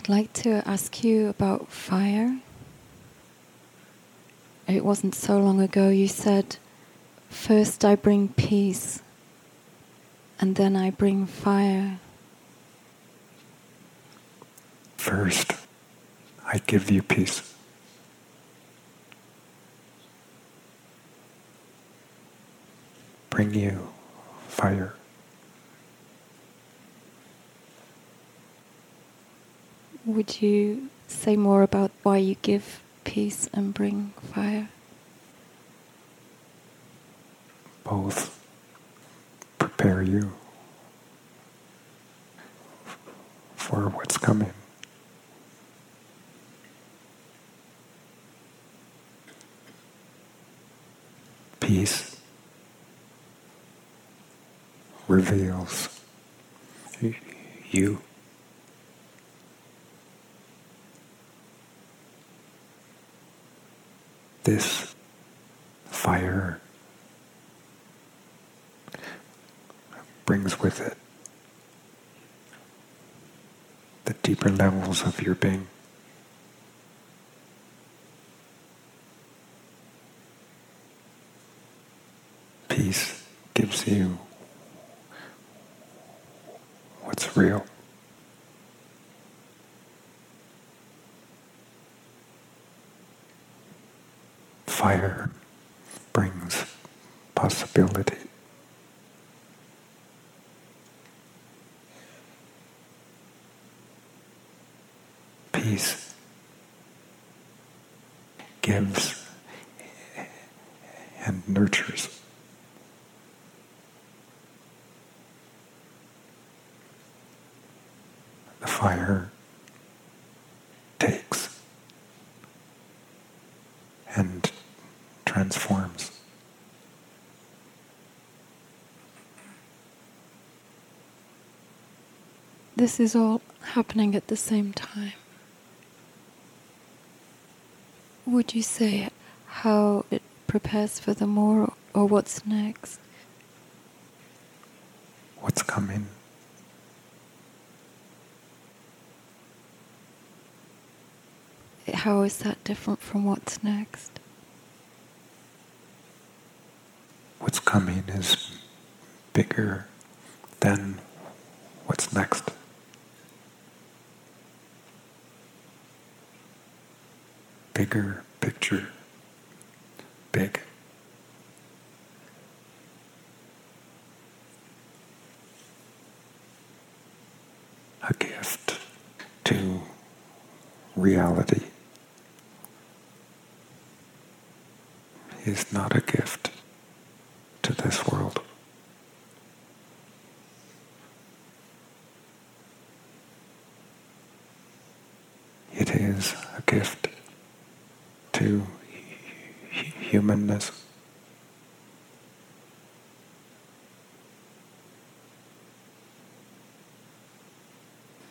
I'd like to ask you about fire. It wasn't so long ago you said, First I bring peace, and then I bring fire. First, I give you peace. Bring you fire. Would you say more about why you give peace and bring fire? Both prepare you for what's coming. Peace reveals you. This fire brings with it the deeper levels of your being. Peace gives you what's real. Fire brings possibility. Peace gives and nurtures. The fire takes and transforms. This is all happening at the same time. Would you say how it prepares for the more or what's next? What's coming? How is that different from what's next? What's coming is bigger than what's next. Bigger picture, big. A gift to reality is not a gift to this world. It is a gift to humanness.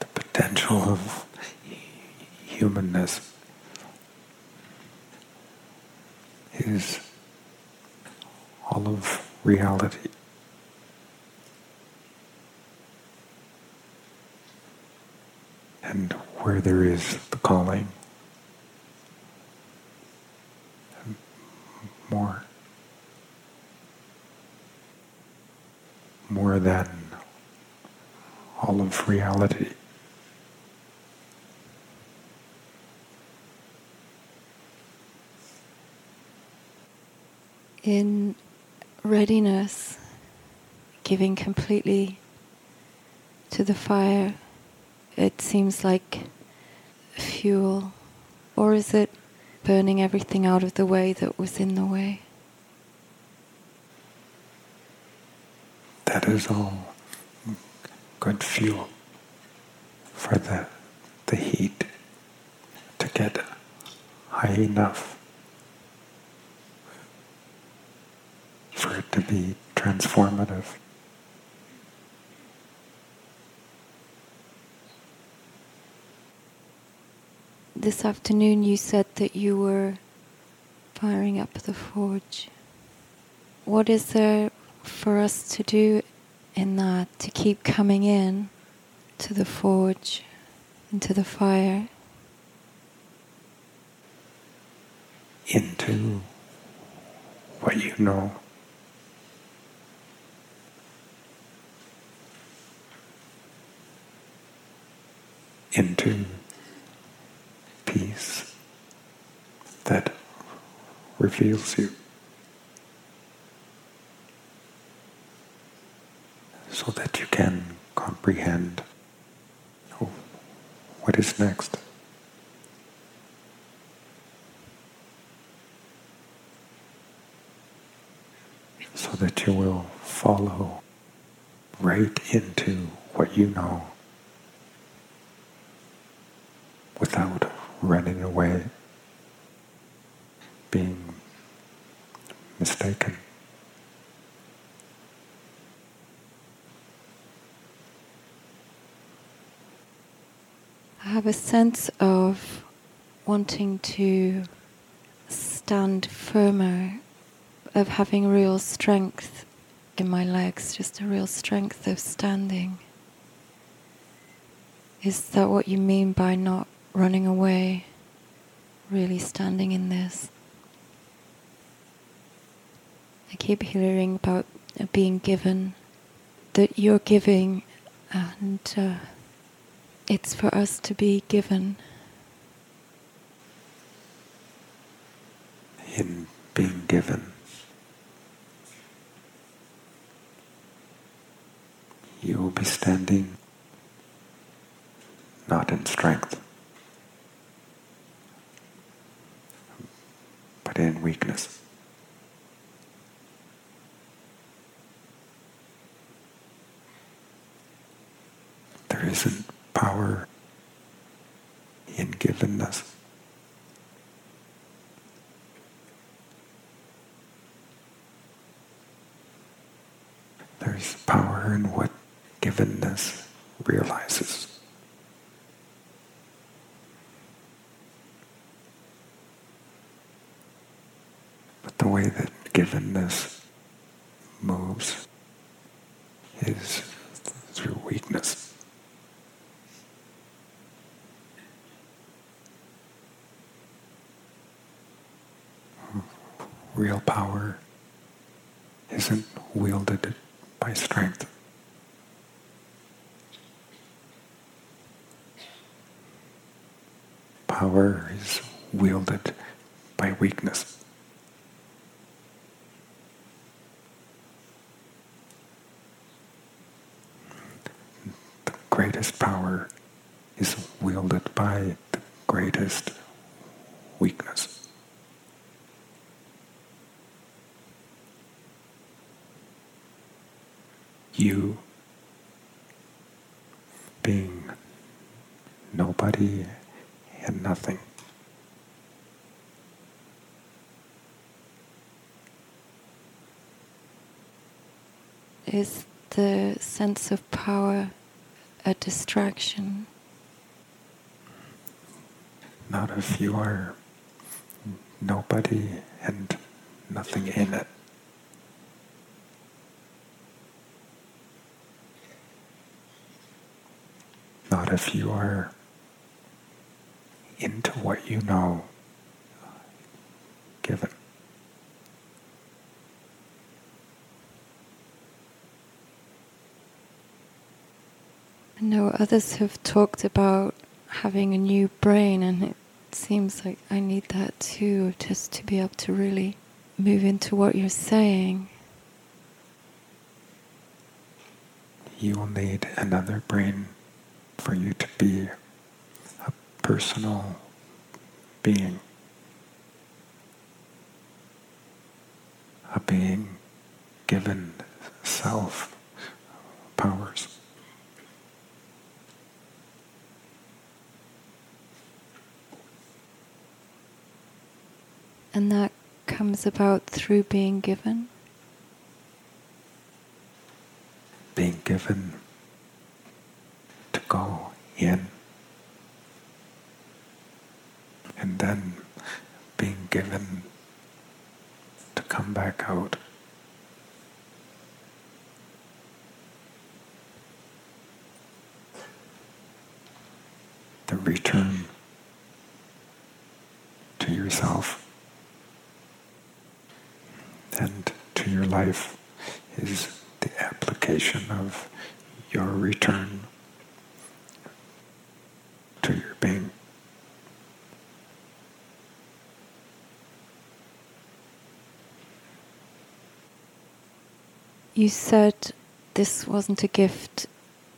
The potential of humanness is all of reality. And where there is the calling, more, more than all of reality. In readiness, giving completely to the fire, it seems like fuel. Or is it burning everything out of the way that was in the way? That is all good fuel for the, the heat to get high enough for it to be transformative. This afternoon you said that you were firing up the forge. What is there for us to do in that to keep coming in to the forge into the fire. Into what you know. Into peace that reveals you. So that you can comprehend oh, what is next. So that you will follow right into what you know without running away, being mistaken. I have a sense of wanting to stand firmer, of having real strength in my legs, just a real strength of standing. Is that what you mean by not running away, really standing in this? I keep hearing about being given, that you're giving, and uh, it's for us to be given. In being given, you will be standing not in strength, but in weakness. There isn't power in givenness. There's power in what givenness realizes. But the way that givenness moves is through weakness. Real power isn't wielded by strength. Power is wielded by weakness. The greatest power is wielded by the greatest weakness. You being nobody and nothing. Is the sense of power a distraction? Not if you are nobody and nothing in it. Not if you are into what you know, given. I know others have talked about having a new brain, and it seems like I need that too, just to be able to really move into what you're saying. You will need another brain for you to be a personal being, a being given self powers. And that comes about through being given? Being given go in and then being given to come back out. the return to yourself and to your life is the application of your return to your being. You said this wasn't a gift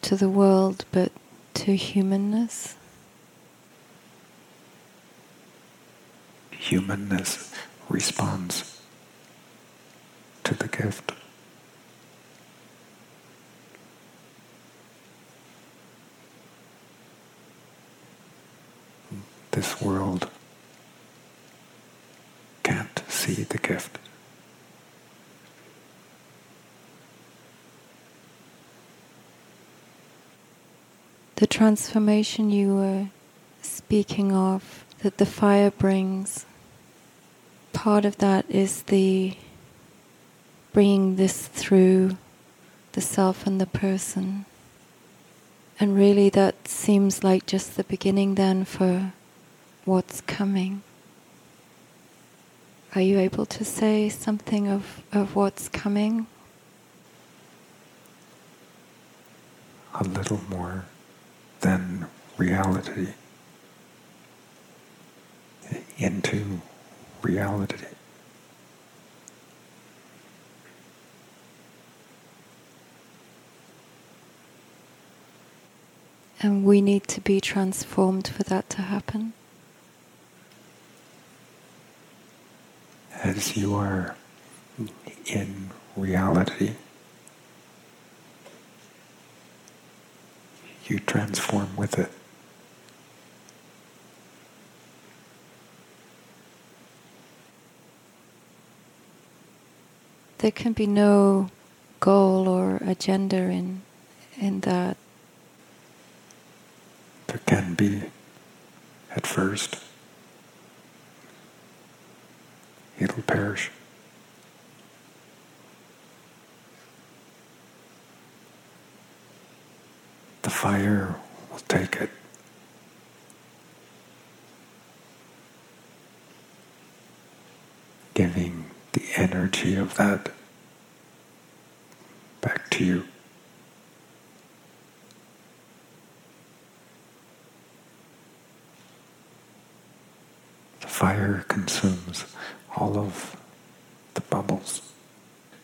to the world, but to humanness. Humanness responds to the gift. The transformation you were speaking of that the fire brings, part of that is the bringing this through the self and the person. And really, that seems like just the beginning then for what's coming. Are you able to say something of, of what's coming? A little more than reality into reality. And we need to be transformed for that to happen. As you are in reality, you transform with it. There can be no goal or agenda in in that. There can be at first. It'll perish. The fire will take it. Giving the energy of that back to you. The fire consumes all of the bubbles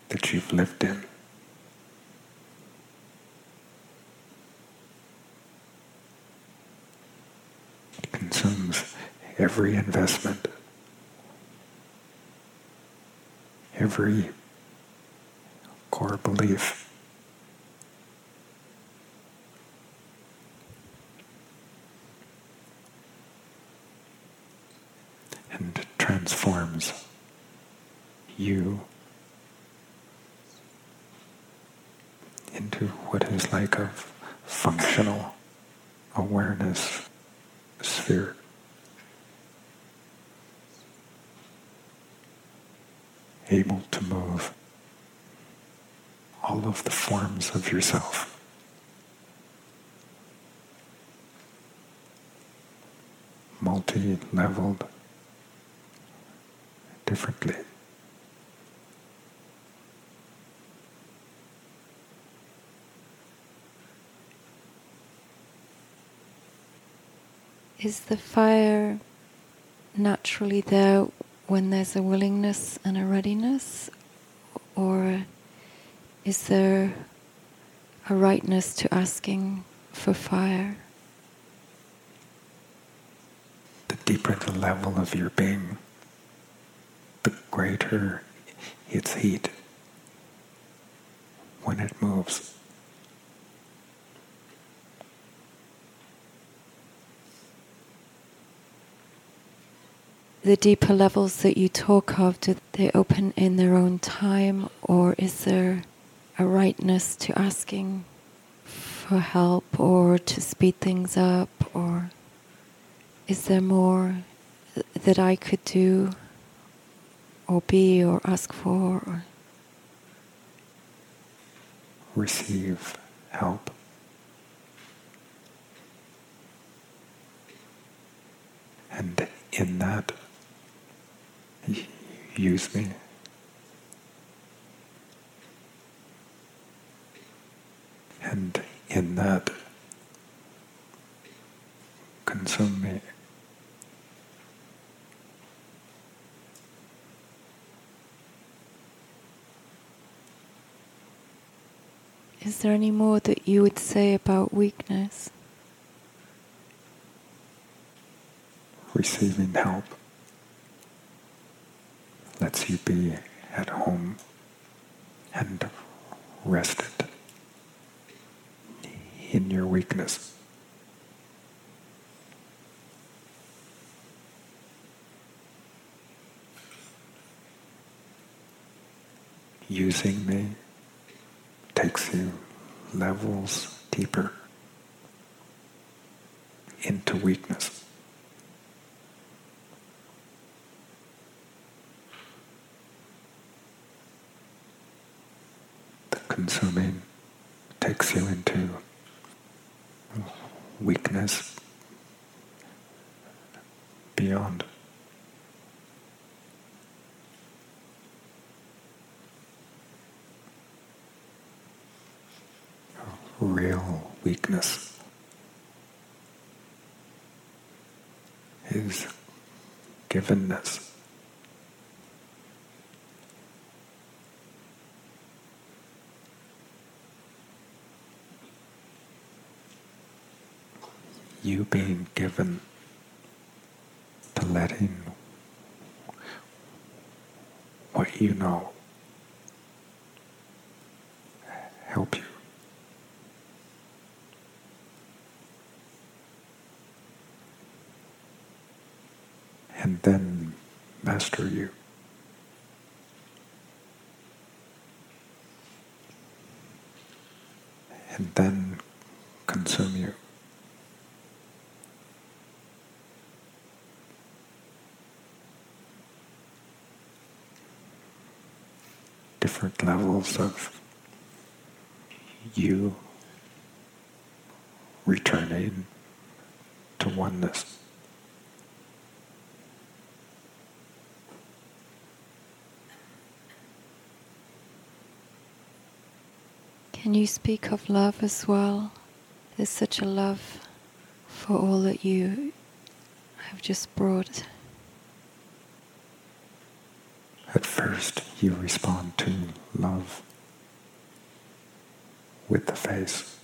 that you've lived in. consumes every investment, every core belief. And transforms you into what is like a functional awareness sphere. Able to move all of the forms of yourself. Multi leveled differently. Is the fire naturally there when there's a willingness and a readiness? Or is there a rightness to asking for fire? The deeper the level of your being, the greater its heat when it moves. The deeper levels that you talk of, do they open in their own time, or is there a rightness to asking for help or to speed things up, or is there more that I could do or be or ask for? Or Receive help. And in that, use me. And in that, consume me. Is there any more that you would say about weakness? Receiving help lets you be at home and rested in your weakness. Using me takes you levels deeper into weakness. The consuming takes you into weakness beyond. real weakness is givenness. You being given to letting what you know help you. and then master you. And then consume you. Different levels of you returning to oneness. Can you speak of love as well? There's such a love for all that you have just brought. At first, you respond to love with the face.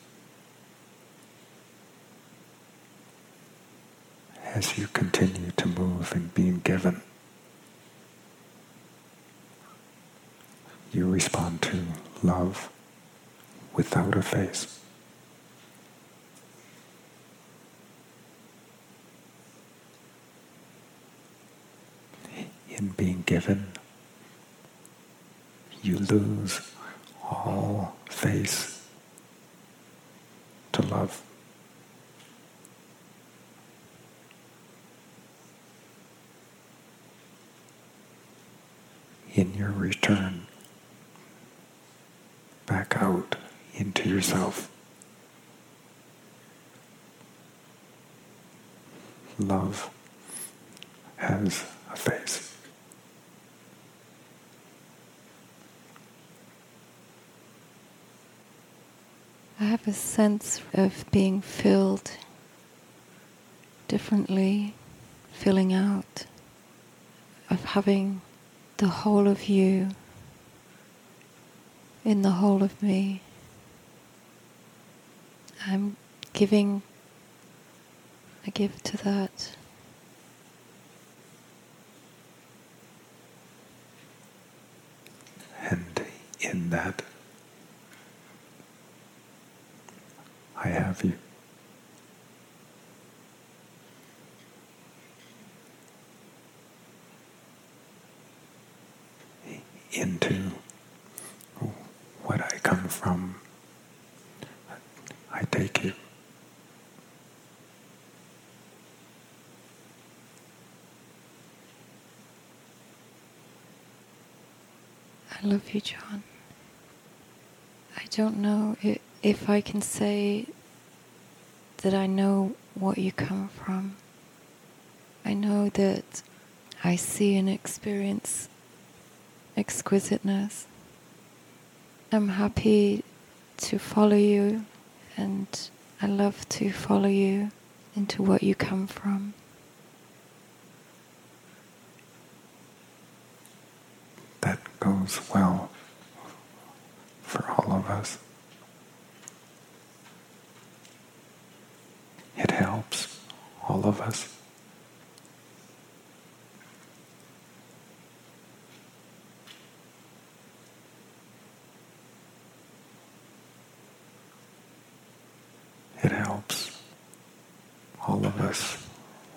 As you continue to move and being given, you respond to love without a face. In being given, you lose all face to love. In your return back out into yourself. Love has a face. I have a sense of being filled differently, filling out, of having the whole of you in the whole of me. I'm giving, I give to that. And in that, I have you. Into what I come from I take you. I love you, John. I don't know if I can say that I know what you come from. I know that I see and experience exquisiteness. I'm happy to follow you and I love to follow you into what you come from. That goes well for all of us. It helps all of us. It helps all of us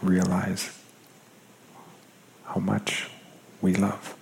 realize how much we love.